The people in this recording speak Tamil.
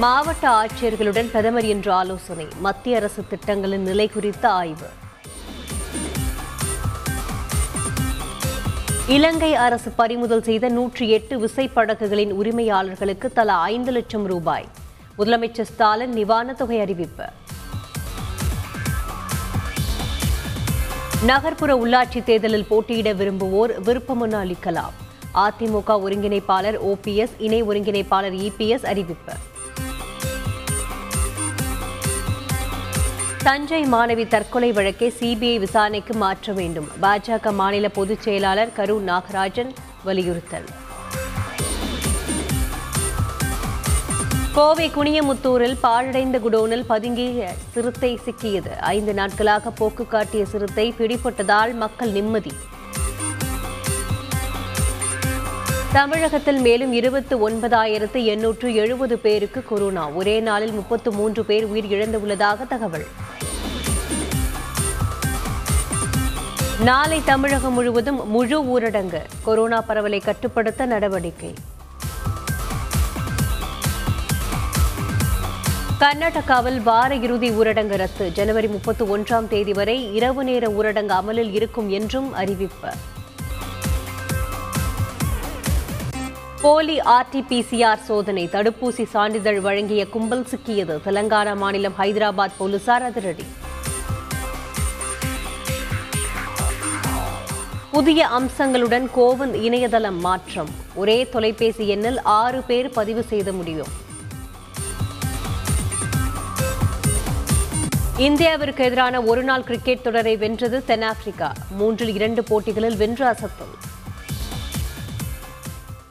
மாவட்ட ஆட்சியர்களுடன் பிரதமர் இன்று ஆலோசனை மத்திய அரசு திட்டங்களின் நிலை குறித்த ஆய்வு. இலங்கை அரசு பறிமுதல் செய்த நூற்றி எட்டு விசைப்படகுகளின் உரிமையாளர்களுக்கு தலா ஐந்து லட்சம் ரூபாய். முதலமைச்சர் ஸ்டாலின் நிவாரணத் தொகை அறிவிப்பு. நகர்ப்புற உள்ளாட்சி தேர்தலில் போட்டியிட விரும்புவோர் விருப்பமனு அளிக்கலாம். அதிமுக ஒருங்கிணைப்பாளர் ஓபிஎஸ் இணை ஒருங்கிணைப்பாளர் இபிஎஸ் அறிவிப்பு. தஞ்சை மாணவி தற்கொலை வழக்கை சிபிஐ விசாரணைக்கு மாற்ற வேண்டும். பாஜக மாநில பொதுச் செயலாளர் கரு நாகராஜன் வலியுறுத்தல். கோவை குனியமுத்தூரில் பாழடைந்த குடோனில் பதுங்கிய சிறுத்தை சிக்கியது. ஐந்து நாட்களாக போக்கு காட்டிய சிறுத்தை பிடிபட்டதால் மக்கள் நிம்மதி. தமிழகத்தில் மேலும் இருபத்து ஒன்பதாயிரத்து எண்ணூற்று எழுபது பேருக்கு கொரோனா. ஒரே நாளில் முப்பத்து மூன்று பேர் உயிர் இழந்துள்ளதாக தகவல். நாளை தமிழகம் முழுவதும் முழு ஊரடங்கு. கொரோனா பரவலை கட்டுப்படுத்த நடவடிக்கை. கர்நாடகாவில் வார இறுதி ஊரடங்கு ரத்து. ஜனவரி முப்பத்தி ஒன்றாம் தேதி வரை இரவு நேர ஊரடங்கு அமலில் இருக்கும் என்றும் அறிவிப்பு. போலி ஆர்டிபிசிஆர் சோதனை தடுப்பூசி சான்றிதழ் வழங்கிய கும்பல் சிக்கியது. தெலங்கானா மாநிலம் ஹைதராபாத் போலீசார் அதிரடி. புதிய அம்சங்களுடன் கோவிந்த் இணையதளம் மாற்றம். ஒரே தொலைபேசி எண்ணில் ஆறு பேர் பதிவு செய்த முடியும் இந்தியாவிற்கு எதிரான ஒருநாள் கிரிக்கெட் தொடரை வென்றது தென்னாப்பிரிக்கா. மூன்றில் இரண்டு போட்டிகளில் வென்று அசத்தல்.